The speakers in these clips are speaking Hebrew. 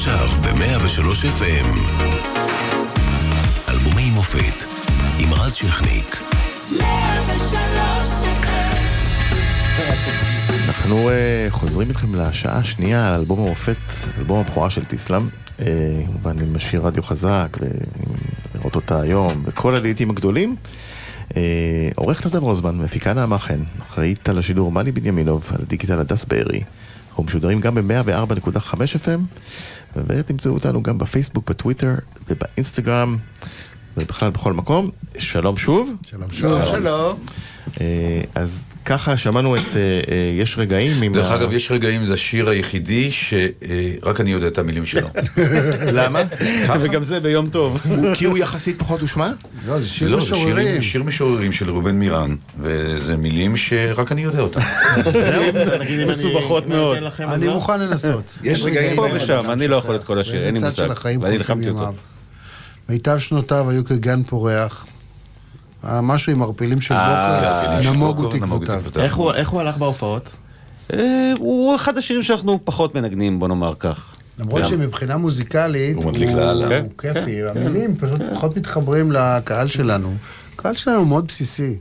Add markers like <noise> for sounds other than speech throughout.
עכשיו ב-103 FM. אלבומי מופת עם רז שכניק. 103 אנחנו uh, חוזרים איתכם לשעה השנייה על אלבום המופת, אלבום הבכורה של טיסלאם. Uh, כמובן עם השיר רדיו חזק, ולראות אותה היום, וכל הלעיתים הגדולים. Uh, עורכת נדב רוזמן, מפיקה נעמה חן, אחראית על השידור מלי בנימינוב, על הדיגיטל הדס בארי. אנחנו משודרים גם ב-104.5 FM, ותמצאו אותנו גם בפייסבוק, בטוויטר ובאינסטגרם, ובכלל בכל מקום. שלום שוב. שלום שלום. שלום. אה, אז ככה שמענו את אה, אה, יש רגעים עם... דרך אגב, יש רגעים, זה השיר היחידי שרק אני יודע את המילים שלו. <laughs> למה? וגם זה ביום טוב. <laughs> כי הוא יחסית פחות הושמע? לא, זה שיר לא, משוררים. שיר משוררים של ראובן מירן, וזה מילים שרק אני יודע אותם. <laughs> זהו, מסובכות אני מאוד. אני? מוכן לנסות. יש רגעים פה ושם, אני לא יכול את כל השיר, אין לי מושג. ואני נלחמתי אותו. מיטב שנותיו היו כגן פורח. היה משהו עם ערפילים של אה, בוקר, נמוגו תקוותיו. איך הוא- הלך בהופעות? אה, הוא אחד השירים שאנחנו פחות מנגנים, בוא נאמר כך. למרות שמבחינה מוזיקלית הוא לאללה. כן, הוא כיפי, המילים פשוט פחות מתחברים לקהל שלנו. הקהל שלנו הוא מאוד בסיסי.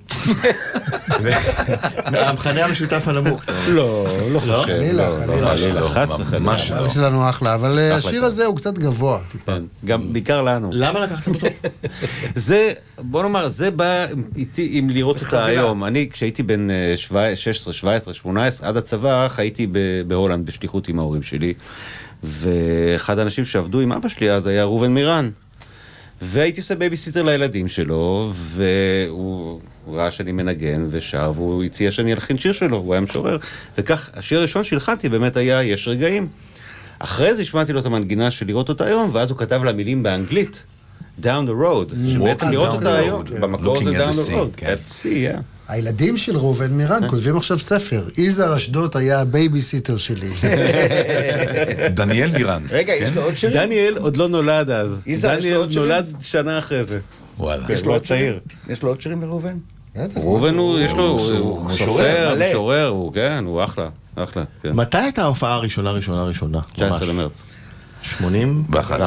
המכנה המשותף הנמוך. לא, לא חושב. חלילה, לא, לא, חלילה. לא, חס וחלילה. לא. הקהל שלנו אחלה, אבל אה. השיר הזה הוא קצת גבוה. כן, גם בעיקר לנו. למה לקחתם אותו? <laughs> זה, בוא נאמר, זה בא איתי עם לראות אותה היום. אני, כשהייתי בן אה, 17, 16, 17, 18, עד הצבא, חייתי ב- בהולנד בשליחות עם ההורים שלי. ואחד האנשים שעבדו עם אבא שלי אז היה ראובן מירן. והייתי עושה בייביסיטר לילדים שלו, והוא הוא ראה שאני מנגן ושר, והוא הציע שאני אלחין שיר שלו, הוא היה משורר. וכך, השיר הראשון שהלחנתי באמת היה יש רגעים. אחרי זה השמעתי לו את המנגינה של לראות אותה היום, ואז הוא כתב לה מילים באנגלית. down the road, שבעצם Walking לראות אותה היום. במקור זה down the road, כן. at sea, yeah. הילדים של ראובן מירן כותבים עכשיו ספר. יזהר אשדוד היה הבייביסיטר שלי. <laughs> דניאל מירן. רגע, יש לו עוד שירים? דניאל עוד לא נולד אז, דניאל? נולד שנה אחרי זה. וואלה. יש לו הוא עוד? הצעיר. יש לו עוד שירים לראובן? ראובן הוא, יש לו, הוא- הוא- הוא משורר, סופר, הוא כן, הוא אחלה, אחלה, כן. מתי הייתה ההופעה הראשונה ראשונה ראשונה? 19 ממש. למרץ. 80? באחת.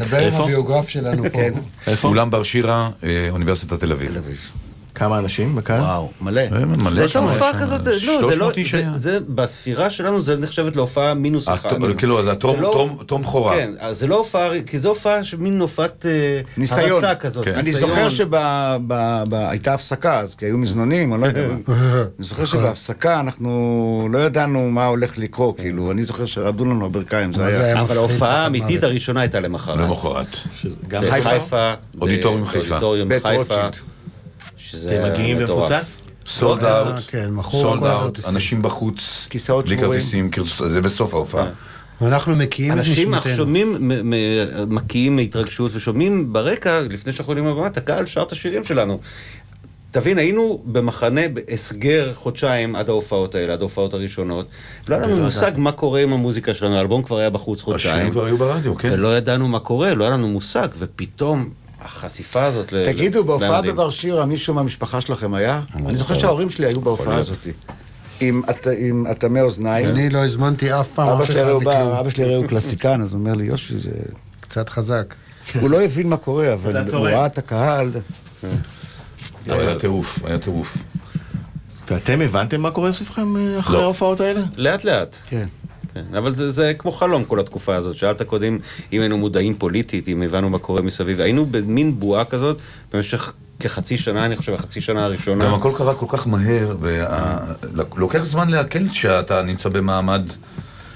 דבר עם? הביוגרף שלנו <laughs> פה. איפה? אולם בר שירה, אה, אוניברסיטת תל אביב. כמה אנשים בקהל? וואו, מלא. אה, מלא זה שם, הייתה הופעה שם, כזאת, לא, זה 300 לא, זה-. זה בספירה שלנו זה נחשבת להופעה מינוס אחד. הט- כאילו, זה זה לא- טרום- בכורה. כן, אז זה לא הופעה, כי זו הופעה של מין הופעת אה, ניסיון. הרצה כזאת. כן. אני ניסיון. זוכר שהייתה הפסקה אז, כי היו מזנונים, אני לא יודע מה. <laughs> אני זוכר שבהפסקה אנחנו לא ידענו מה הולך לקרות, כאילו, אני זוכר שרדו לנו הברכיים, זה זה היה... אבל ההופעה האמיתית. הראשונה הייתה למחרת. למחרת. גם. אודיטוריום ב- חיפה. אודיטוריום בית חיפה. רוטשילד. שזה אתם מגיעים מטורף. ומפוצץ? סולד אה, אאוט, כן, מכרו סולד אאוט. אנשים בחוץ, כיסאות בלי שבורים. כרטיסים, זה בסוף ההופעה. ואנחנו מקיאים את אנשים נשמתנו. שומעים, מ- מ- מקיאים מהתרגשות ושומעים ברקע, לפני שאנחנו עולים לבמה, את הקהל שר את השירים שלנו. תבין, היינו במחנה בהסגר חודשיים עד ההופעות האלה, עד ההופעות הראשונות. לא היה לנו מושג מה קורה עם המוזיקה שלנו, האלבום כבר היה בחוץ השירים חודשיים. כבר היו ברדיו, כן. ולא ידענו מה קורה, לא היה לנו מושג, ופתאום החשיפה הזאת... תגידו, בהופעה. בבר שירה מישהו מהמשפחה שלכם היה? אני זוכר שההורים שלי היו בהופעה הזאת. עם אט- עם אטמי אוזניים. אני לא הזמנתי אף פעם אבא אף שלי אחד הרי הוא לכלום. בא, אבא שלי הרי הוא קלסיקן, אז הוא אומר לי, יושי, זה... קצת חזק. הוא לא הבין מה קורה, אבל הוא. ראה את הקהל. היה טירוף, היה טירוף. ואתם הבנתם מה קורה סביבכם אה, אחרי לא. ההופעות האלה? לאט לאט. כן. כן, אבל זה, זה כמו חלום כל התקופה הזאת. שאלת קודם אם היינו מודעים פוליטית, אם הבנו מה קורה מסביב. היינו במין בועה כזאת במשך כחצי שנה, אני חושב, החצי שנה הראשונה. גם הכל קרה כל כך מהר, ולוקח זמן לעכל שאתה נמצא במעמד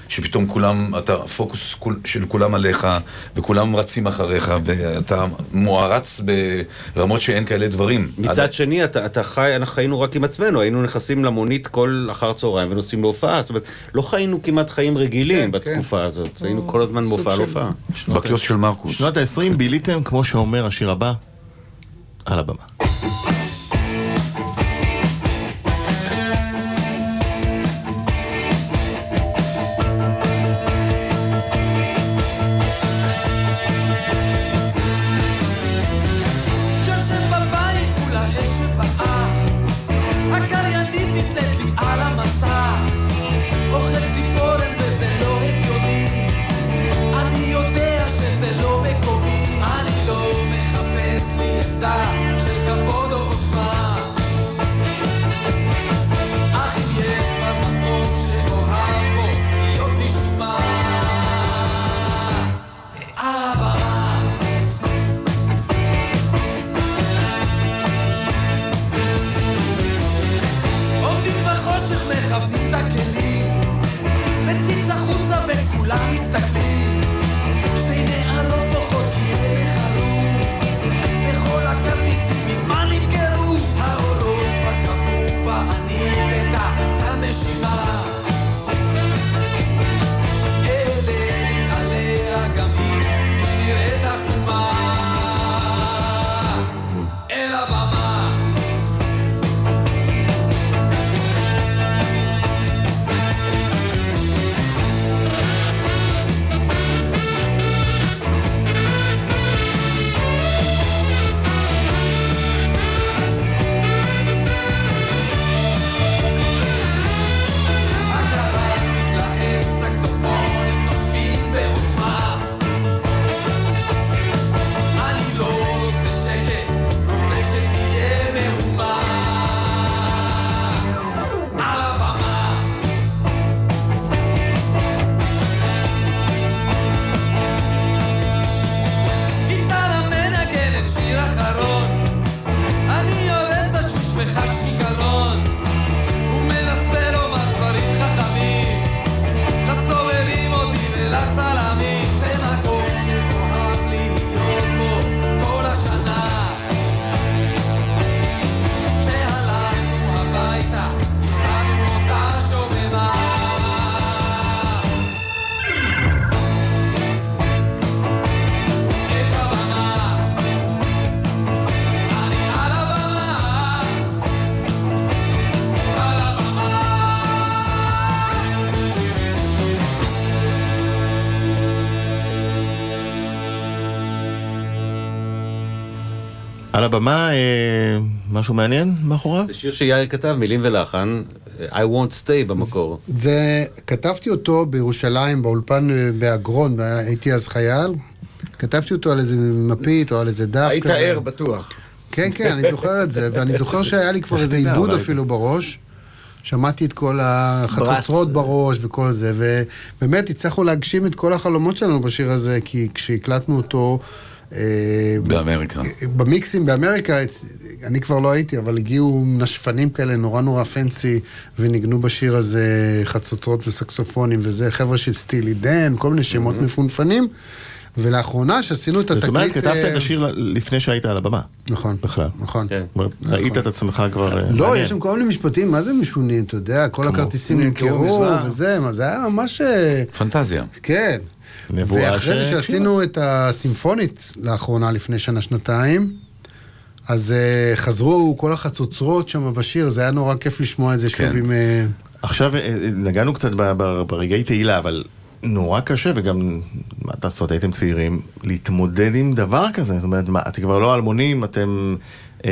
שפתאום כולם, אתה פוקוס כול- של כולם עליך, וכולם רצים אחריך, ואתה מוערץ ברמות שאין כאלה דברים. מצד עד- שני, אתה, אתה חי, אנחנו חיינו רק עם עצמנו, היינו נכנסים למונית כל אחר צהריים ונוסעים להופעה, זאת אומרת, לא חיינו כמעט חיים רגילים כן, בתקופה הזאת, היינו כל הזמן מהופעה של- להופעה. בקיוסק של מרקוס. שנות ה-20 ביליתם, כמו שאומר השיר הבא, על הבמה. על הבמה, אה, משהו מעניין מאחוריו? זה שיר שיאיר כתב, מילים ולחן, I won't stay במקור. זה, כתבתי אותו בירושלים, באולפן אה, באגרון, הייתי אז חייל. כתבתי אותו על איזה מפית או על איזה דף. היית כזה. ער בטוח. כן, כן, אני זוכר את זה, ואני זוכר שהיה לי כבר איזה <laughs> עיבוד אפילו בראש. שמעתי את כל החצוצרות. בראש וכל זה, ובאמת הצלחנו להגשים את כל החלומות שלנו בשיר הזה, כי כשהקלטנו אותו... אה, באמריקה. במיקסים באמריקה, אני כבר לא הייתי, אבל הגיעו נשפנים כאלה נורא נורא פנסי, וניגנו בשיר הזה חצוצרות וסקסופונים וזה, חבר'ה של סטילי דן, כל מיני שמות מפונפנים. ולאחרונה שעשינו את זאת אומרת, התקליט... כתבת אה, את השיר לפני שהיית על הבמה. נכון. בכלל. נכון. כן. ראית את עצמך כבר... אה, לא. יש שם כל מיני משפטים, מה זה משונים, אתה יודע, כל הכרטיסים נמכרו. וזה, מה, זה היה ממש... אה, פנטזיה. כן. נבואה ואחרי זה ש- שעשינו את הסימפונית לאחרונה, לפני שנה-שנתיים, אז אה, חזרו כל החצוצרות שם בשיר, זה היה נורא כיף לשמוע את זה שוב כן. עם... אה, עכשיו אה, נגענו קצת ברגעי תהילה, אבל נורא קשה, וגם, מה לעשות, הייתם צעירים, להתמודד עם דבר כזה. זאת אומרת, מה, אתם כבר לא אלמונים, אתם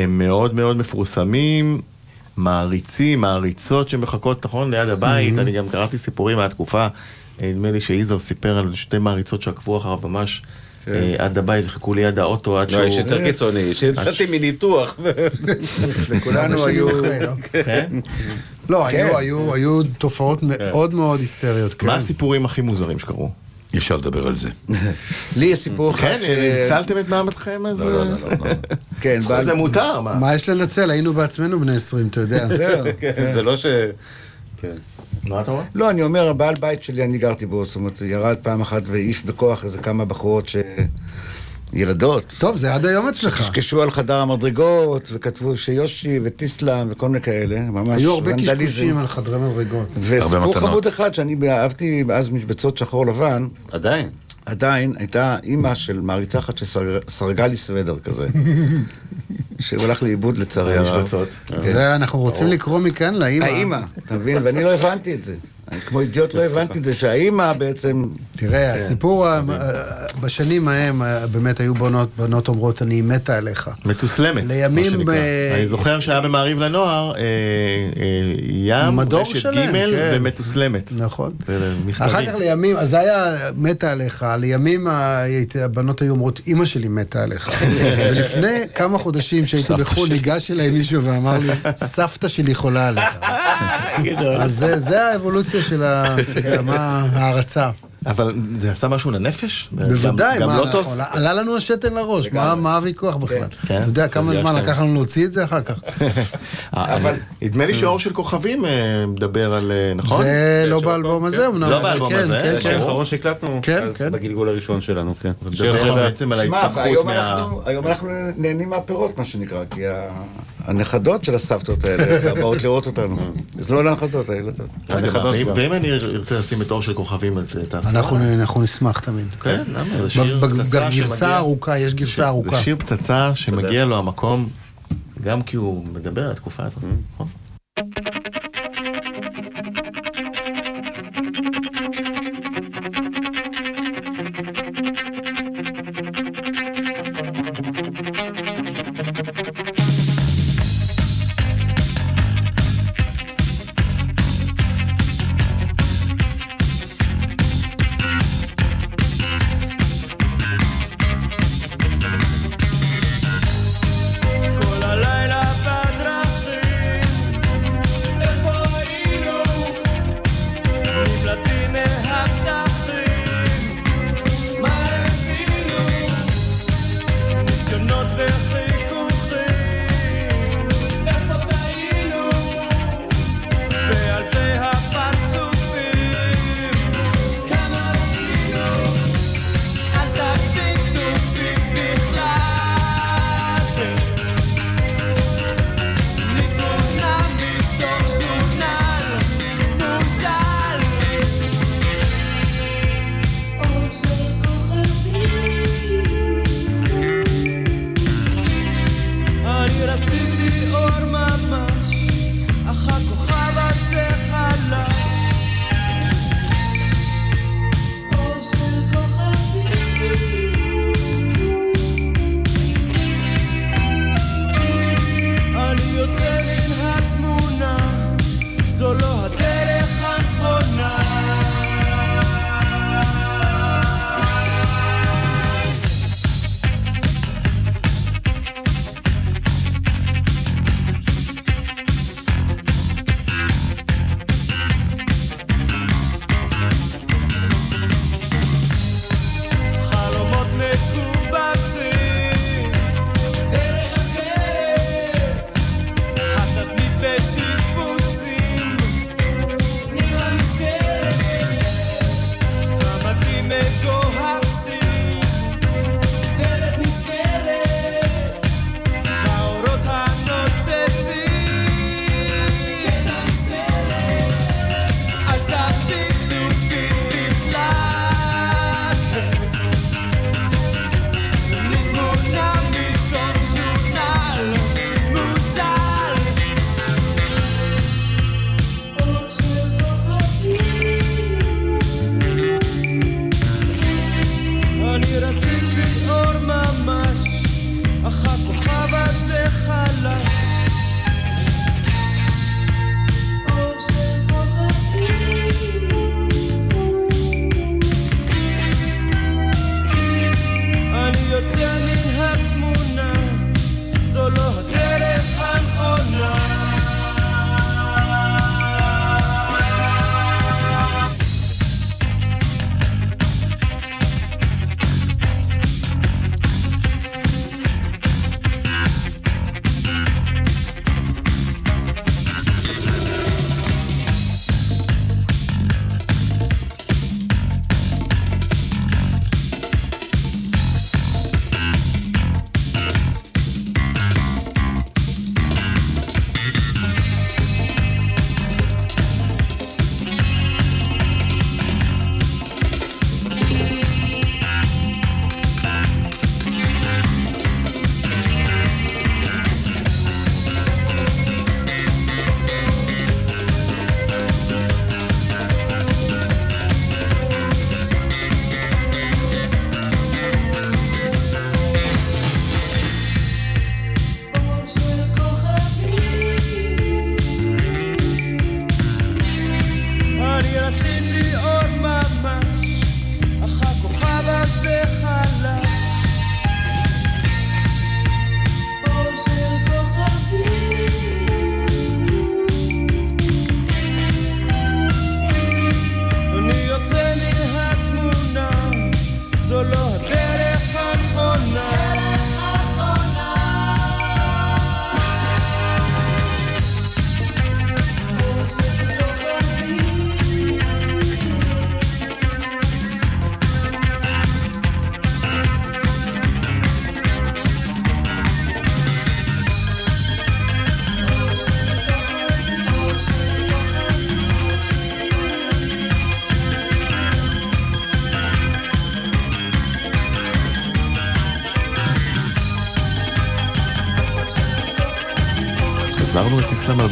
מאוד מאוד מפורסמים, מעריצים, מעריצות שמחכות, נכון, ליד הבית. אני גם קראתי סיפורים מהתקופה, נדמה לי שיזהר סיפר על שתי מעריצות שעקבו אחריו ממש. אה, עד הבית, חיכו ליד האוטו עד לא, שהוא... יש יותר קיצוני, שיצאתי מניתוח. לכולנו היו... לא? כן? לא, כן. היו- היו היו תופעות מאוד מאוד היסטריות, כן. מה הסיפורים הכי מוזרים שקרו? אי אפשר לדבר על זה. <laughs> לי יש סיפור אחד כן, ש... הצלתם את מעמדכם אז... לא, לא, לא, לא. לא. <laughs> כן, בעל- זה מותר, מה? מה יש לנצל? היינו בעצמנו בני 20, אתה יודע. זהו. <laughs> כן, זה לא ש... כן. מה אתה אומר? לא, אני אומר, הבעל בית שלי, אני גרתי בו, זאת אומרת, ירד פעם אחת והעיף בכוח איזה כמה בחורות ש... ילדות. טוב, זה עד היום אצלך. קשקשו על חדר המדרגות, וכתבו שיושי וטיסלאם וכל מיני כאלה, ממש היו הרבה. קשקושים על חדרי מדרגות. וסיפור. חמוד אחד שאני אהבתי אז משבצות שחור לבן, עדיין. עדיין הייתה אימא של מעריצה אחת שסרגה לי סוודר כזה, <laughs> שהוא הלך לאיבוד לצערי הרב. זה, אנחנו רוצים לקרוא מכאן לאימא. האימא, אתה מבין? ואני לא הבנתי את זה. כמו אידיוט לא הבנתי את זה, שהאימא בעצם... תראה, הסיפור, ה- בשנים ההם, אה, באמת היו בנות, בנות אומרות, אני מתה עליך. מתוסלמת. מה שנקרא. ב- אני זוכר שהיה במעריב לנוער, אה, אה, ים, רשת ג' כן. ומתוסלמת. נכון. אחר כך לימים, אז זה היה מתה עליך, לימים הבנות היו אומרות, אימא שלי מתה עליך. <laughs> ולפני כמה חודשים שהייתי בחו"ל, ניגש אליי מישהו ואמר לי, סבתא שלי חולה עליך. <laughs> אז זה- זה של ההערצה. אבל זה עשה משהו לנפש? בוודאי, גם מה, לא טוב? עלה- עלה לנו השתן לראש, מה מה הוויכוח בכלל? כן. אתה יודע כמה זמן לקח לנו להוציא את זה אחר כך? <laughs> אבל נדמה לי שאור של כוכבים אה, מדבר על, אה, נכון? זה לא באלבום הזה, כן. אמנם. לא אבל באלבום כן, הזה, כן, זה כן. האחרון שהקלטנו, כן, אז כן. בגלגול הראשון שלנו, כן. שיר מדבר אחר. בעצם על שמע, ההתפתחות מה... היום אנחנו נהנים מהפירות, מה שנקרא, כי ה- הנכדות של הסבתות האלה <laughs> באות לראות אותנו. זה לא לנכדות, הילדות. ואם- אני ארצה לשים את אור של כוכבים, אז תעשה. אנחנו אנחנו נשמח תמיד. כן, למה? זה שיר פצצה בגרסה שמגיע- הארוכה, יש גרסה ארוכה. זה שיר פצצה שמגיע לו המקום, גם כי הוא מדבר על התקופה הזאת.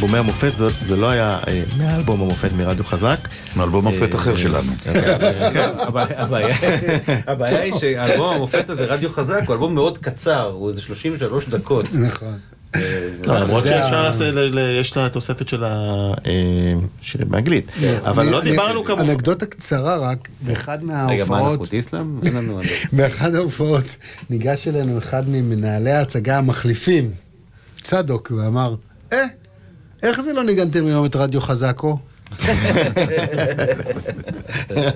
לטיסלאם אלבומי המופת, זה, זה לא היה אה, מאלבום המופת מרדיו חזק. מאלבום מופת אה, אחר שלנו. כן, הבעיה- היא שהאלבום המופת הזה, רדיו חזק, הוא אלבום מאוד קצר, הוא איזה 33 דקות. נכון. לא, למרות שאפשר לעשות, יש לה תוספת של השירים באנגלית. אבל אני- לא דיברנו כמובן. אנקדוטה קצרה רק, באחד רגע, מה מההופעות, אנחנו לנו... באחד ההופעות ניגש אלינו אחד ממנהלי ההצגה המחליפים, צדוק, ואמר, אה, איך זה לא ניגנתם היום את רדיו חזקו?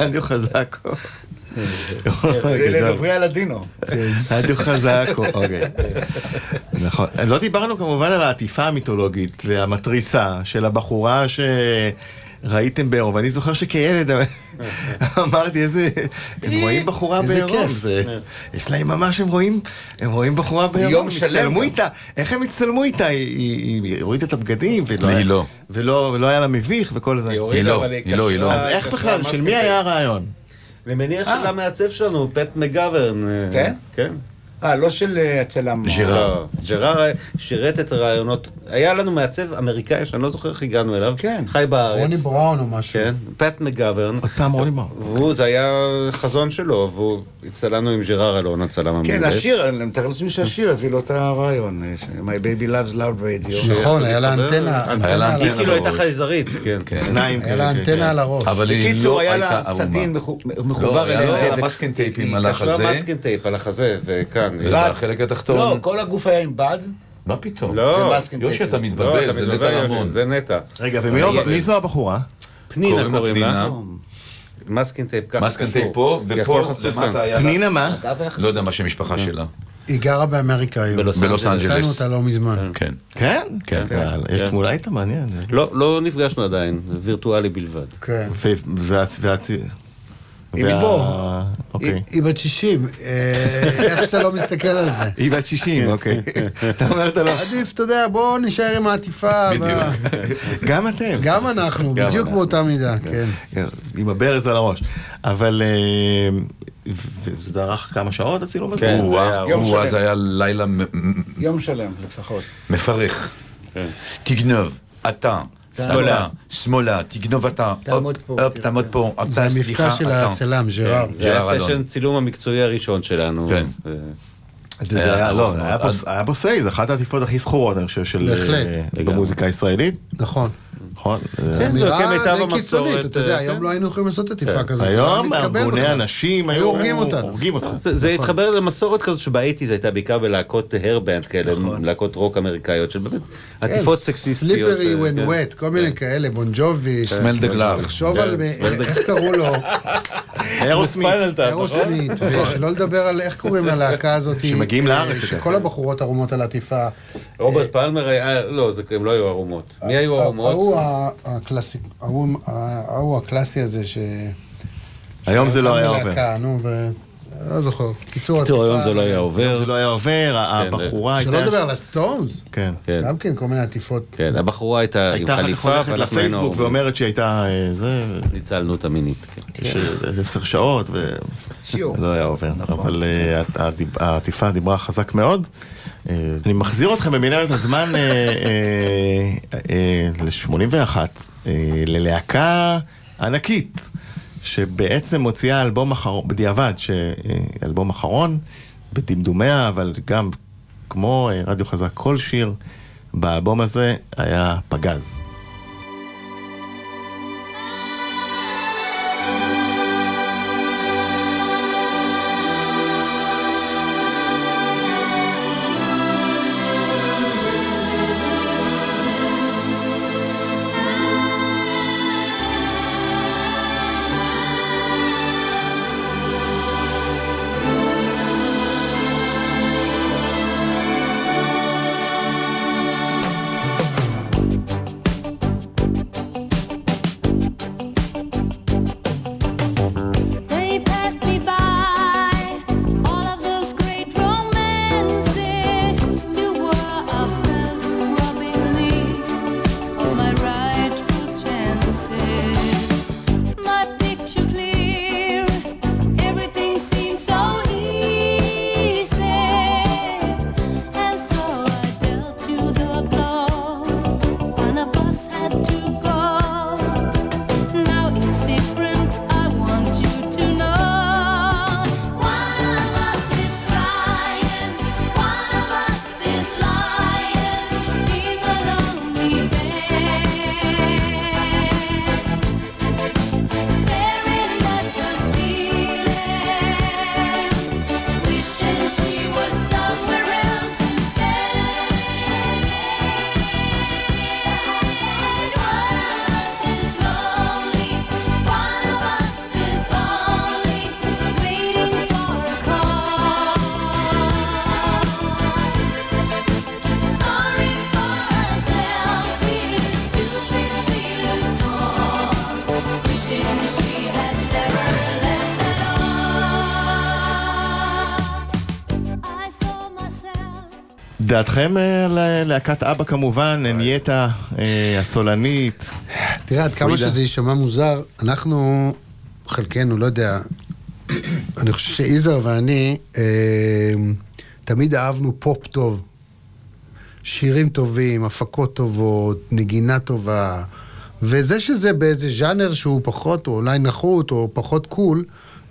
רדיו חזק. זה לדוברי הלדינו. רדיו חזק, אוקיי. נכון. לא דיברנו כמובן על העטיפה המיתולוגית והמתריסה של הבחורה שראיתם בעירום, ואני זוכר שכילד אמרתי איזה, הם רואים בחורה בעירום. זה- יש להם ממש, הם רואים, הם רואים בחורה בעירום, יום שלם הצטלמו. איתה, איך הם הצטלמו איתה, היא- הורידה את הבגדים, ולא היא היה- לא. ולא ולא היה לה מביך וכל זה. היא לא, היא לא, היא לא. אז איך בכלל, של מי היה הרעיון? אני מניח של המעצב שלנו, פט מגוורן. אה, כן? כן. אה, לא של אה, הצלם. לא, ג'רר שירת את הרעיונות, היה לנו מעצב אמריקאי שאני לא זוכר איך הגענו אליו, כן. חי בארץ, רוני בראון או משהו. כן, פט מגוורן, עוד פעם רוני בר. והוא, זה היה חזון שלו, והוא, הצטלמנו עם ג'רר אלון, הצלם המעולה. כן, השיר, אני מתאר לעצמי שהשיר הביא לו את הרעיון. אה, My baby loves loud radio. נכון, היה לה אנטנה, היה אנטנה לה על היא אנטנה. הראש. כאילו הייתה. חייזרית, כן. אוזניים היה לה כאלה, אנטנה כן. על הראש. אבל היא בקיצור, לא היה הייתה לה ערומה. סדין מחו- לא, מחובר היה אליה. לה masking tape על היא קשרה החזה, masking tape על החזה, וכאן. ובחלק התחתון. לא, כל הגוף היה עם בד. מה פתאום? לא, יושי. אתה לא, מתבלבל, אתה זה נטע רמון. זה נטע. רגע, ומי מי זו הבחורה? פנינה קוראים לה קוראים לה. פנינה. masking tape ככה. masking tape פה, ופה למטה כאן. היה. פנינה מה? לא יודע מה שם המשפחה שלה. היא גרה באמריקה היום. בלוס אנג'לס. אנג'לס. אותה לא מזמן. כן. כן? כן. יאללה, יש כן. תמונה איתה מעניין. לא, לא נפגשנו עדיין, וירטואלי בלבד. כן. היא מפה. אוקיי. היא- בת 60, אה, איך שאתה לא מסתכל על זה. היא בת 60, אוקיי. אתה אומר, אתה לא... עדיף, אתה יודע, בואו נישאר עם העטיפה. וה- גם אתם. גם אנחנו, בדיוק. באותה מידה, כן. עם הברז על הראש. אבל... אה, וזה דרך כמה שעות הצילום הזה? כן. זה היה יום שלם. זה היה לילה יום שלם לפחות. מפרך. כן. תגנוב, אתה. שמאלה. אתה, שמאלה, תגנוב אתה, תעמוד הופ, פה, הופ, כן. תעמוד פה, זה אתה, סליחה, המפגש של אתה. הצלם, ג'ראר. זה היה ג'רר אלון. סשן צילום המקצועי הראשון שלנו. כן. היה ארוך לא, מאוד. היה פה- אז- היה פה סיי, זו אחת העטיפות הכי זכורות, אני חושב, של... בהחלט. אה, במוזיקה הישראלית, נכון. נכון? כן, אמירה קיצונית, אתה יודע, אה, היום כן. לא היינו יכולים לעשות עטיפה כזאת. זה לא היום ארגוני. הנשים היו היו הורגים אותנו. זה, התחבר למסורת כזאת שבאייטיז הייתה בעיקר בלהקות הרבנד כאלה, נכון. להקות רוק אמריקאיות, של באמת עטיפות סקסיסטיות. סליפרי אה, when כן. wet, כל מיני כאלה, בונג'ובי. Smell the glove. לחשוב על, כן, איך- קראו לו, <laughs> אירוסמית. אירוסמית, ושלא לדבר על איך קוראים ללהקה הזאת. <laughs> שמגיעים אה, לארץ, שכל הבחורות ערומות על עטיפה. רוברט פלמר היה, לא, זה, הם לא היו ערומות. מי היו ההוא ערומות? ה- הקלאסי, ההוא ההוא הקלאסי הזה ש... היום זה לא היה גם עובר. נו, ו... לא זוכר. קיצור, בקיצור, היום עטיפה, זה לא היה עובר. זה לא היה עובר, הבחורה הייתה... שלא לדבר על הסטונס. כן. כן, גם כן, כל מיני עטיפות. כן, הבחורה הייתה עם הייתה חליפה, הולכת ואנחנו היינו לפייסבוק. ואומרת שהייתה... אה, זה... ניצלנו אותה מינית. כן. יש עשר שעות, שיעור. ולא היה עובר. אבל אה, העטיפה דיברה חזק מאוד. אה, אני מחזיר אתכם במנהרת הזמן ל-81, ללהקה ענקית, שבעצם מוציאה אלבום אחרון, בדיעבד, אה, אלבום אחרון, בדמדומיה, אבל גם כמו אה, רדיו חזק, כל שיר באלבום הזה היה פגז. דעתכם אה, על אה, להקת אבא כמובן, אגנייטה, אה, הסולנית. תראה, עד כמה. שזה יישמע מוזר, אנחנו, חלקנו, לא יודע, אני חושב שיזהר ואני תמיד אהבנו פופ טוב. שירים טובים, הפקות טובות, נגינה טובה. וזה שזה באיזה ז'אנר שהוא פחות, או אולי נחות, או פחות cool,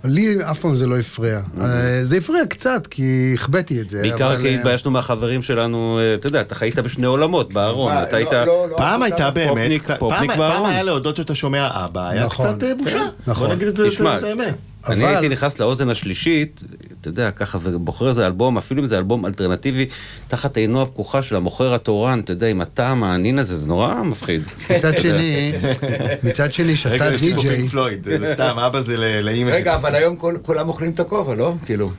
לי אף פעם זה לא הפריע. אה, זה הפריע קצת, כי החבאתי את זה. בעיקר כי אה, התביישנו מהחברים שלנו, אה, אתה יודע, אתה חיית בשני עולמות בארון, אתה היית... פעם הייתה באמת, פעם- בארון. פעם היה להודות שאתה שומע אבא, היה נכון. קצת בושה. נכון. בוא נגיד את זה את האמת. אני אבל- הייתי נכנס לאוזן השלישית, אתה יודע, ככה, ובוחר איזה אלבום, אפילו אם זה אלבום אלטרנטיבי, תחת עינו הפקוחה של המוכר התורן, אתה יודע, עם הטעם הענין הזה, זה נורא מפחיד. מצד שני, מצד שני, שאתה רגע, יש לי פה די-ג'יי, פינק פלויד, סתם, אבא זה לאימא. רגע, אבל היום כולם אוכלים את הכובע, לא? כאילו.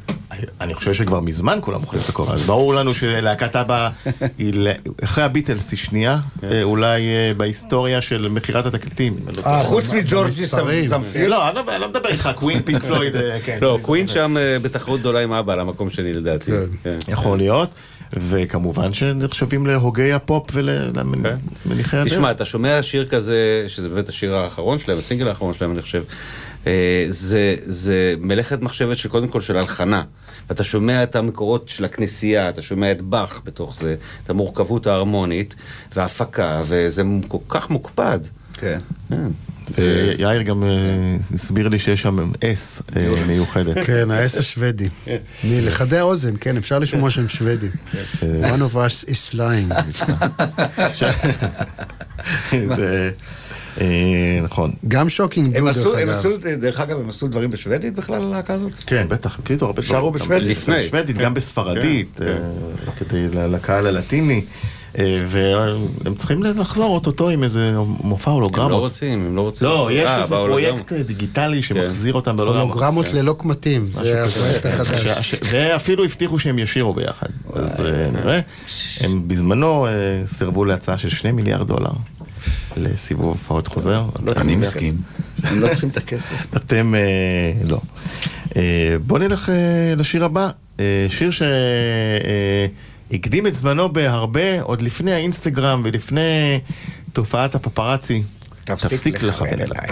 אני חושב שכבר מזמן כולם אוכלים את הכובע, אז ברור לנו שלהקת אבא, היא אחרי הביטלס היא שנייה, אה, אולי אה, בהיסטוריה של מכירת התקליטים. לא אה, חוץ מג'ורג'י זמפיר. לא, אני לא- אני לא מדבר איתך, קווין, פינק <laughs> פלויד, אה, כן. לא, קווין שם בתחרות גדולה עם אבא, על המקום שני לדעתי. כן. כן. יכול להיות, וכמובן שנחשבים להוגי הפופ ולמניחי הדרך. תשמע, אתה שומע שיר כזה, שזה באמת השיר האחרון שלהם, הסינגל האחרון שלהם, אני חושב, זה, זה מלאכת מחשבת שקודם כל של הלחנה. ואתה שומע את המקורות של הכנסייה, אתה שומע את באך בתוך זה, את המורכבות ההרמונית, וההפקה, וזה כל כך מוקפד. כן. כן. ויאיר גם אה, הסביר לי שיש שם אס אה, מיוחדת. כן, האס השוודי. <laughs> לחדי האוזן, כן, אפשר לשמוע שהם שוודים. One of us is lying. אה, נכון. גם שוקינג הם בלו, עשו, דרך הם אגב. עשו, דרך אגב, הם עשו דברים בשוודית בכלל, הלהקה הזאת? כן, בטח, כאילו הרבה שרו דברים. בשוודית? לפני. בשבדית, גם בספרדית, אה, כדי ל- לקהל הלטיני, אה, והם צריכים לחזור אוטוטו עם איזה מופע הם לא הולוגרמות. רוצים, הם לא רוצים. לא, יש איזה. פרויקט דיגיטלי שמחזיר אותם בהולוגרמות. הולוגרמות ללא קמטים, זה הפרויקט החדש. ואפילו הבטיחו שהם ישירו ביחד. אז אה, נראה. הם בזמנו סירבו להצעה של שני מיליארד דולר לסיבוב הופעות חוזר. אני מסכים. הם לא צריכים את הכסף. <laughs> אתם אה, לא. אה, בואו נלך אה, לשיר הבא. שיר שהקדים את זמנו בהרבה, עוד לפני האינסטגרם ולפני תופעת הפפראצי. תפסיק לכוון אליי.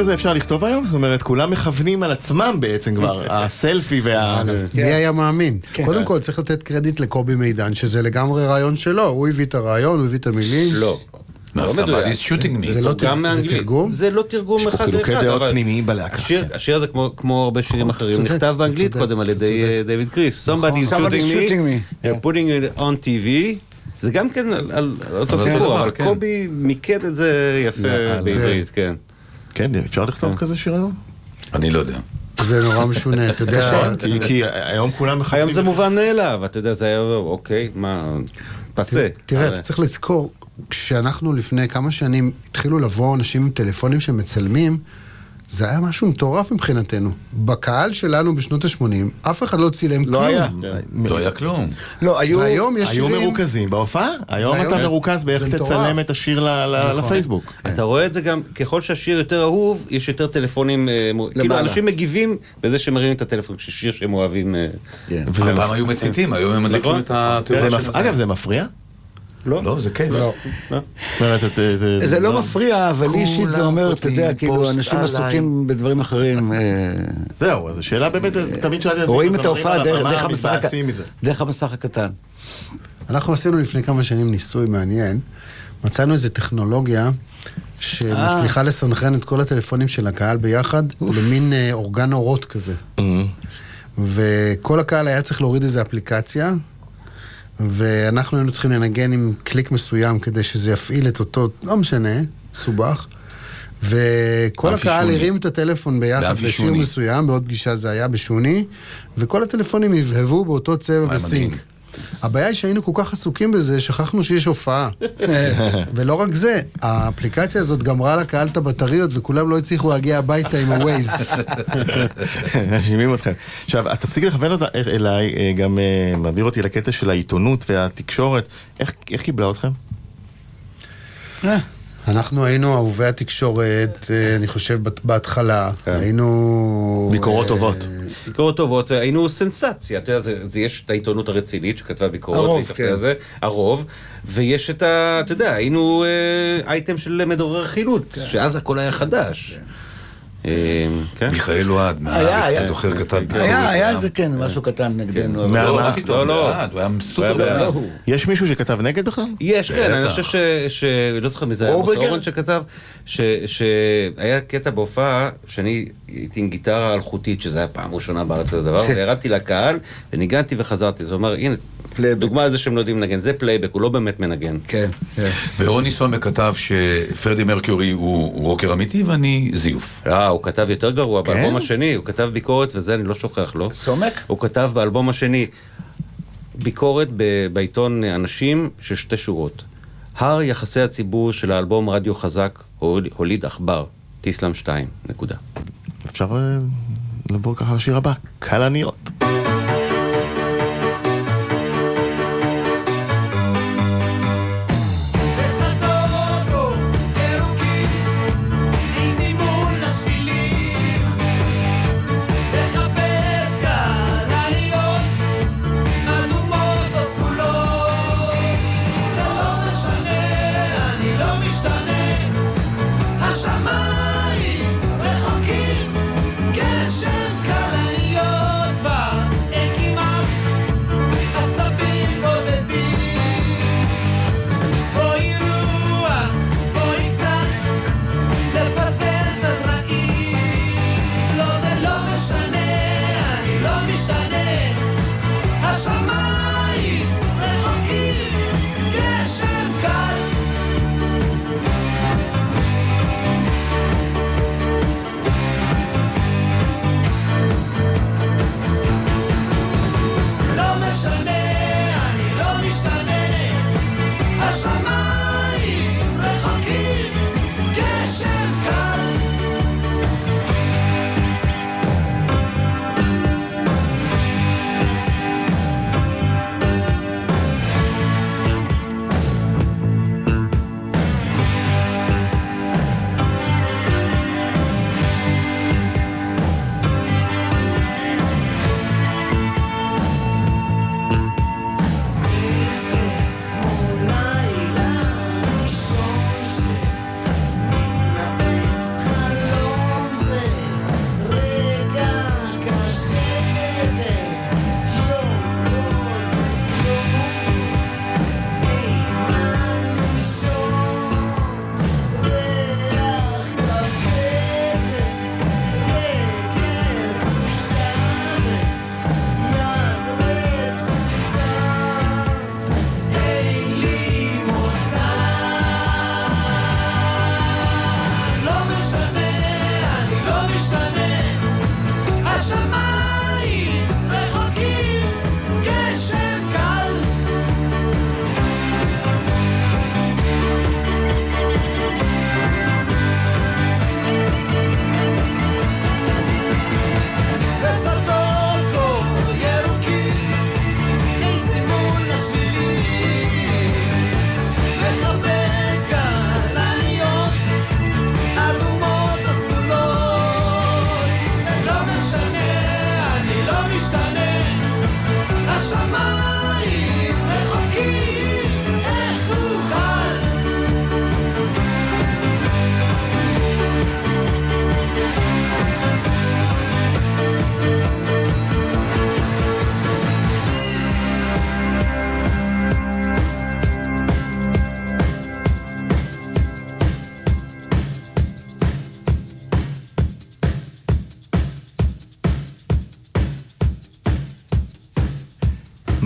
כזה אפשר לכתוב היום? זאת אומרת, כולם מכוונים על עצמם בעצם כבר, <laughs> הסלפי וה... מי היה מאמין? קודם כל צריך לתת קרדיט לקובי מידן, שזה לגמרי רעיון שלו, הוא הביא את הרעיון, הוא הביא את המילים. לא. לא somebody's מדויק. shooting me. זה לא זה מאנגלית. תרגום? זה לא תרגום יש פה אחד חילוקי לאחד, דעות פנימיים בלהקה. השיר, הזה כמו, כמו הרבה שירים נכון, אחרים, נכתב באנגלית קודם על ידי צודק. אה, דיוויד קריס. Somebody's Somebody's shooting shooting me, they're putting it on TV. זה גם כן על, אותו סיפור, אבל כן. קובי מיקד את זה יפה בעברית, כן. כן, אפשר לכתוב כזה שיר היום? אני לא יודע. זה נורא משונה, אתה יודע ש... <laughs> כי- כי היום כולם מכוונים... היום זה מובן מאליו, אתה יודע, זה היה, אוקיי, מה, פסה. תראה, אתה צריך לזכור, כשאנחנו לפני כמה שנים התחילו לבוא אנשים עם טלפונים שמצלמים, זה היה משהו מטורף מבחינתנו. בקהל שלנו בשנות ה-80, אף אחד לא צילם כלום. לא היה. לא היה כלום. לא, היו... והיום יש היו שירים... מרוכזים בהופעה, היום אתה מרוכז באיך. תצלם את השיר ל- ל- נכון. לפייסבוק. אתה רואה את זה גם, ככל שהשיר יותר אהוב, יש יותר טלפונים, אה, כאילו. אנשים מגיבים בזה שמרימים את הטלפון כששיר שהם אוהבים. אה, כן. וזה פעם מפ- היו מציתים, היום הם מדליקים נכון. את של אגב, זה מפריע? לא, זה כיף. לא. את- זה- זה לא מפריע, אבל אישית זה אומר, אתה יודע, כאילו, אנשים עליי. עסוקים בדברים אחרים. אה, זהו, אז השאלה באמת, תמיד שאלתי את עצמי, רואים את ההופעה דרך המסך הקטן. אנחנו עשינו לפני כמה שנים ניסוי מעניין. מצאנו איזו טכנולוגיה שמצליחה לסנכרן את כל הטלפונים של הקהל ביחד למין אה, אורגן אורות כזה. וכל הקהל היה צריך להוריד איזו אפליקציה, ואנחנו היינו צריכים לנגן עם קליק מסוים כדי שזה יפעיל את אותו, לא משנה, סובך. וכל הקהל שוני. הרים את הטלפון ביחד לשיר שוני. מסוים, בעוד פגישה זה היה בשוני, וכל הטלפונים הבהבו באותו צבע בסינק. הבעיה היא שהיינו כל כך עסוקים בזה, שכחנו שיש הופעה. <laughs> ולא רק זה, האפליקציה הזאת גמרה לקהל את הבטריות, וכולם לא הצליחו להגיע הביתה עם הווייז. <laughs> מאשימים אתכם. עכשיו, תפסיק לכוון אותה אליי, אה, גם אה, מעביר אותי לקטע של העיתונות והתקשורת. איך איך קיבלה אתכם? אנחנו היינו אהובי התקשורת, אה, אני חושב, בהתחלה. כן. היינו... ביקורות אה, טובות. ביקורות טובות, היינו סנסציה, אתה יודע, זה, זה יש את העיתונות הרצינית שכתבה ביקורות, הרוב, כן. לזה, הרוב, ויש את ה... אתה יודע, היינו אה, אייטם של מדורר חילוט, שאז הכל היה חדש. כן? מיכאל אוהד. אני זוכר, ביקורת. היה, היה. איזה כן, משהו קטן נגדנו. לא, לא, לא. הוא היה סופר. לא. יש מישהו שכתב נגד בכלל? יש, כן, אני. חושב ש... ש... לא זוכר מי זה היה, אורברגר? אורן שכתב, ש... שהיה קטע בהופעה שאני הייתי עם גיטרה אלחוטית, שזה היה פעם ראשונה בארץ כזה דבר, <laughs> וירדתי לקהל, וניגנתי וחזרתי, זה אומר, הנה, דוגמה לזה שהם לא יודעים לנגן, זה פלייבק, הוא לא באמת מנגן. כן, כן. ורוני סומק כתב שפרדי מרקיורי הוא רוקר אמיתי ואני זיוף. אה, הוא כתב יותר גרוע, כן? באלבום השני, הוא כתב ביקורת, וזה אני לא שוכח לו. סומק? הוא כתב באלבום השני ביקורת ב- בעיתון אנשים של שתי שורות. הר יחסי הציבור של האלבום רדיו חזק הול- הוליד עכבר, טיסלאם 2, נקודה. אפשר אה, לעבור ככה לשיר הבא, כלניות.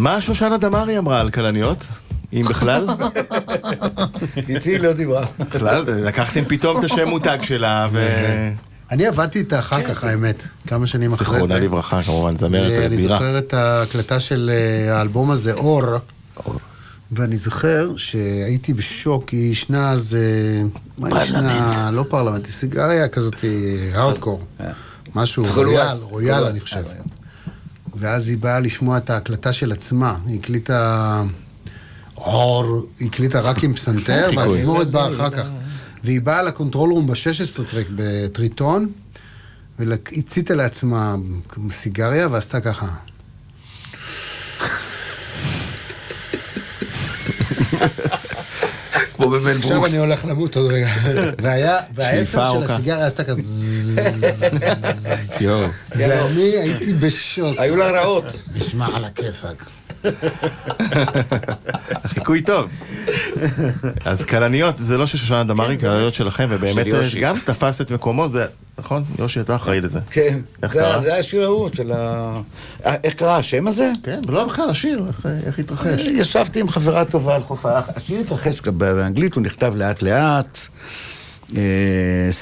מה שושנה דמארי אמרה על כלניות? אם בכלל? <laughs> איתי לא דיברה. בכלל, לקחתם פתאום את השם מותג שלה, ו... <laughs> אני עבדתי איתה אחר כך, האמת, כמה שנים אחרי זה. זיכרונה לברכה, כמובן, זמרת אני אדירה. זוכר את ההקלטה של אה, האלבום הזה, אור, ואני זוכר שהייתי בשוק, היא ישנה אז... אה, ישנה? לא פרלמנט, היא סיגריה כזאת, <laughs> הארדקור. משהו, רויאל, רויאל אני חושב. ואז היא באה לשמוע את ההקלטה של עצמה. היא הקליטה... אור, היא הקליטה רק עם פסנתר. <laughs> והתזמורת באה אחר כך. והיא באה ל control room ב-16 track בטריטון, והציתה לעצמה סיגריה ועשתה ככה. <laughs> כמו במל עכשיו ברוקס. אני הולך למות עוד רגע. <laughs> והיה, והאפר של. הסיגריה עשתה כזה... <laughs> יואו. ואני הייתי בשוק. היו לה רעות. נשמע על הכיפאק. חיקוי טוב. אז כלניות, זה לא של שושנה דמארי, כלניות שלכם, ובאמת יושי. גם תפס את מקומו, זה, נכון? יושי, אתה אחראי לזה. כן. איך זה- קרה? זה השיר ההוא של ה... אה, איך קרה השם הזה? כן, ולא בכלל, השיר, איך- התרחש. ישבתי עם חברה טובה על חוף האח. השיר התרחש באנגלית, הוא נכתב לאט לאט. אה,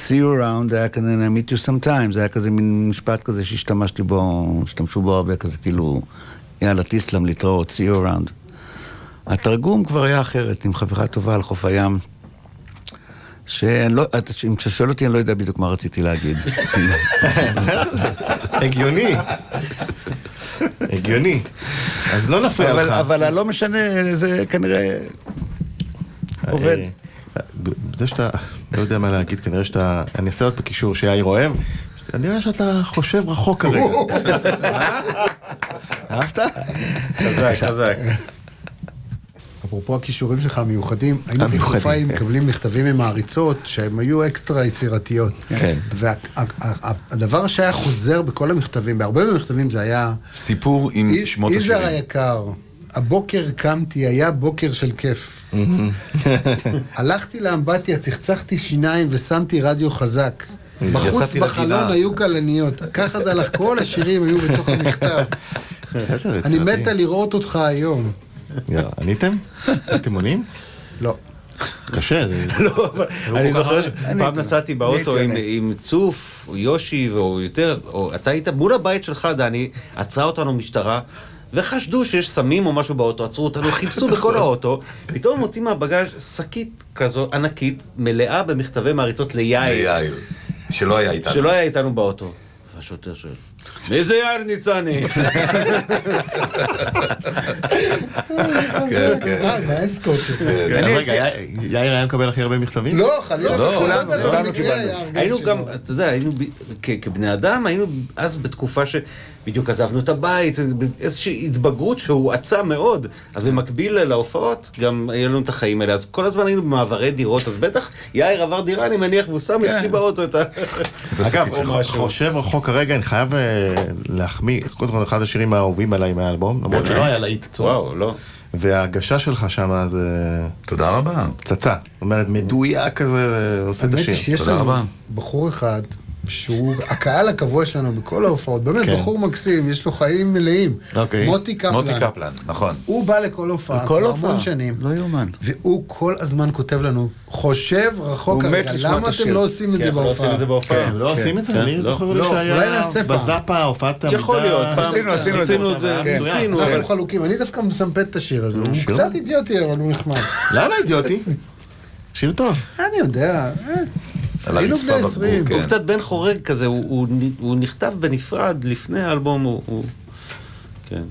see you around, זה היה כזה I meet you sometime, זה היה כזה מין משפט כזה שהשתמשתי בו, השתמשו בו הרבה כזה, כאילו, יאללה, תסלם להתראות, see you around. התרגום כבר היה אחרת, עם חברה טובה על חוף הים. שאני לא, אם אתה שואל אותי, אני לא יודע בדיוק מה רציתי להגיד. <laughs> הגיוני. הגיוני. אז לא נפריע אבל, לך. אבל הלא משנה, זה כנראה עובד. אה, זה שאתה לא יודע מה להגיד, כנראה שאתה... אני אעשה עוד בקישור שיאיר אוהב. כנראה שאתה חושב רחוק כרגע. אה? <laughs> אהבת? חזק, חזק. אפרופו הכישורים שלך המיוחדים, היינו עם כן. מקבלים מכתבים ממעריצות שהן היו אקסטרה יצירתיות. כן. והדבר שהיה חוזר בכל המכתבים, בהרבה מהמכתבים זה היה, סיפור עם שמות יזהר השירים. היקר, הבוקר קמתי, היה בוקר של כיף. <laughs> הלכתי לאמבטיה, צחצחתי שיניים ושמתי רדיו חזק. בחוץ בחלון. היו כלניות. ככה זה הלך, כל השירים היו בתוך המכתב. אני. מתה לראות אותך היום. עניתם? אתם עונים? לא. קשה, זה... לא, אבל אני כל כך זוכר. שפעם נסעתי באוטו אני עם- צוף, או יושי, או יותר, או אתה היית מול הבית שלך, דני, עצרה אותנו משטרה. וחשדו שיש סמים או משהו באוטו, עצרו אותנו, <laughs> חיפשו בכל האוטו, פתאום מוצאים מהבגאז' שקית כזו ענקית, מלאה במכתבי מעריצות ליאיר, יאיר, שלא היה איתנו. שלא היה איתנו באוטו. והשוטר שואל, מי זה יאיר ניצני? כן, כן. אה, מהאסקוט שלך. כן, רגע, יאיר- היה מקבל הכי הרבה מכתבים? לא, חלילה, לא, לא, לא קיבלנו. היינו. גם, אתה יודע, כבני אדם, היינו אז בתקופה שבדיוק עזבנו את הבית, איזושהי התבגרות שהואצה מאוד. אז במקביל להופעות, גם היו לנו את החיים האלה. אז כל הזמן היינו במעברי דירות, אז בטח יאיר עבר דירה, אני מניח, והוא שם אצלי באוטו את ה... <laughs> אגב. חושב רחוק כרגע, אני חייב אה, להחמיא, קודם כל אחד השירים האהובים עליי מהאלבום, למרות שלא היה להיט. וואו, לא. וההגשה שלך שם זה תודה רבה. פצצה. זאת אומרת, מדויק כזה, עושה את השיר. תודה רבה. בחור אחד, שהוא הקהל הקבוע שלנו בכל ההופעות, באמת כן. בחור מקסים, יש לו חיים מלאים. אוקיי. מוטי קפלן. מוטי קפלן, נכון. הוא בא לכל הופעה, לכל כבר הופעה. המון שנים. לא יאומן. והוא כל הזמן כותב לנו, חושב רחוק הרגע, למה אתם. לא עושים את כן, זה אנחנו לא עושים בהופעה? את זה בהופעה. אתם לא עושים את זה? אני לא. זוכר לי לא, אולי שהיה נעשה פעם. בזאפה, הופעת עמידה. יכול להיות, פעם עשינו, עשינו את זה. עשינו כן. אנחנו חלוקים, אני דווקא מסמפת את השיר הזה, הוא? קצת אידיוטי, אבל הוא נחמד. למה אידיוטי? שיר טוב. אני יודע, אה, היינו הרצפה בני בקבוק, 20. כן. הוא קצת בן חורג כזה, הוא- הוא הוא נכתב בנפרד לפני האלבום, הוא... הוא- כן.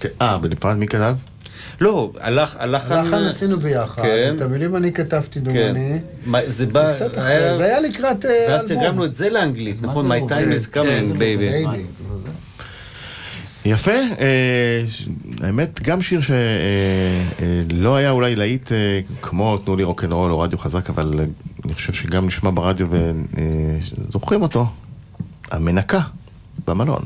כן. אה, בנפרד מי כתב? לא, הלך, הלך... לחן עשינו ביחד, כן. את המילים אני כתבתי כן. דומני. מה, זה בא... קצת היה- אחרי, זה היה לקראת אה, ואז אלבום. תרגמנו את זה לאנגלית, נכון? My time is coming, baby. בייבי. יפה, אה, האמת, גם שיר שלא היה אולי להיט אה, כמו תנו לי רוקנרול או רדיו חזק, אבל אה, אני חושב שגם נשמע ברדיו וזוכרים אותו, המנקה במלון.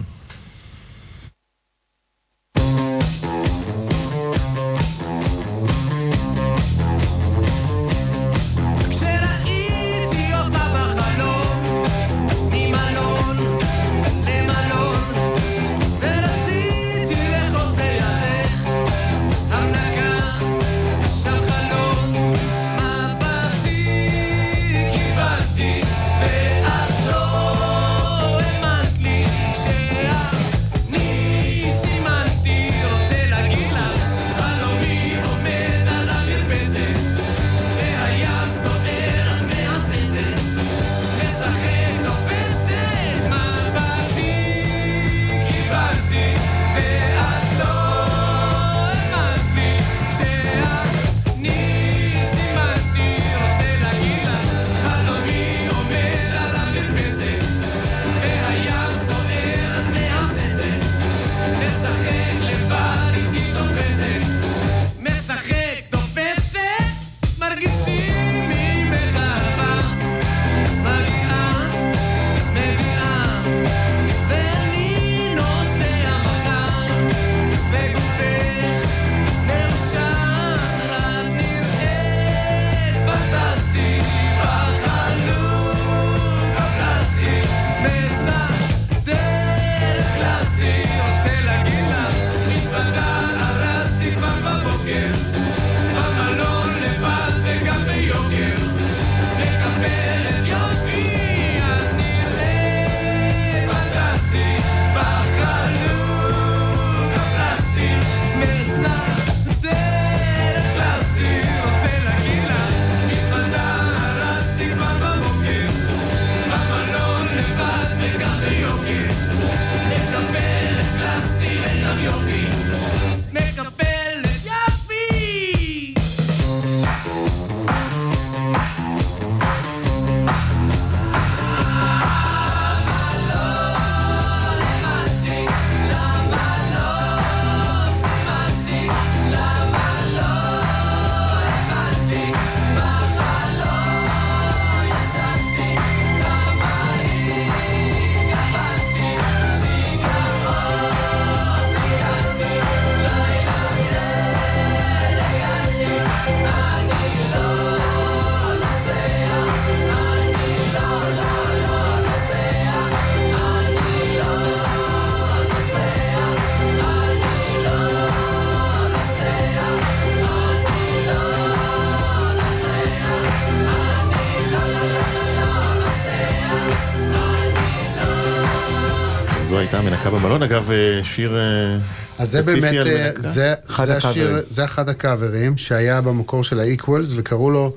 מנקה במלון, אגב, אה, שיר אה, אז זה באמת, אה. זה, אחד זה השיר, הקאברים. זה אחד הקאברים שהיה במקור של ה-Equals וקראו לו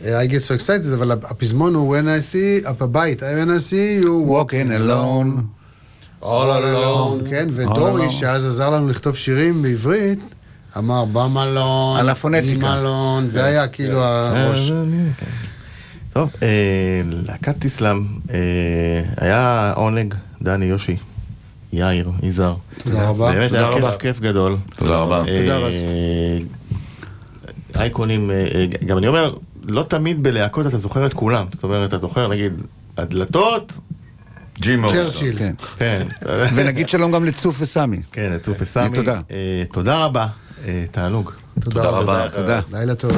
I get so excited, אבל הפזמון הוא When I see, הבית, When I see you Walking alone. all alone, כן, ודורי, alone. שאז עזר לנו לכתוב שירים בעברית, אמר במלון, על הפונטיקה. במלון, זה היה כאילו אה, הראש. כן. טוב, להקת תיסלם, אה, היה עונג, דני, יושי, יאיר, יזהר. תודה רבה. באמת היה כיף, רבה. כיף גדול. תודה רבה. אה, תודה, רז. אייקונים, אה, אה, גם אני אומר, לא תמיד בלהקות אתה זוכר את כולם. זאת אומרת, אתה זוכר, נגיד, הדלתות, מוריסון. צ'רצ'יל. כן. כן. <laughs> ונגיד שלום גם לצוף וסמי. כן, את צוף וסמי. תודה. תודה רבה, תענוג. תודה רבה. תודה. לילה טוב.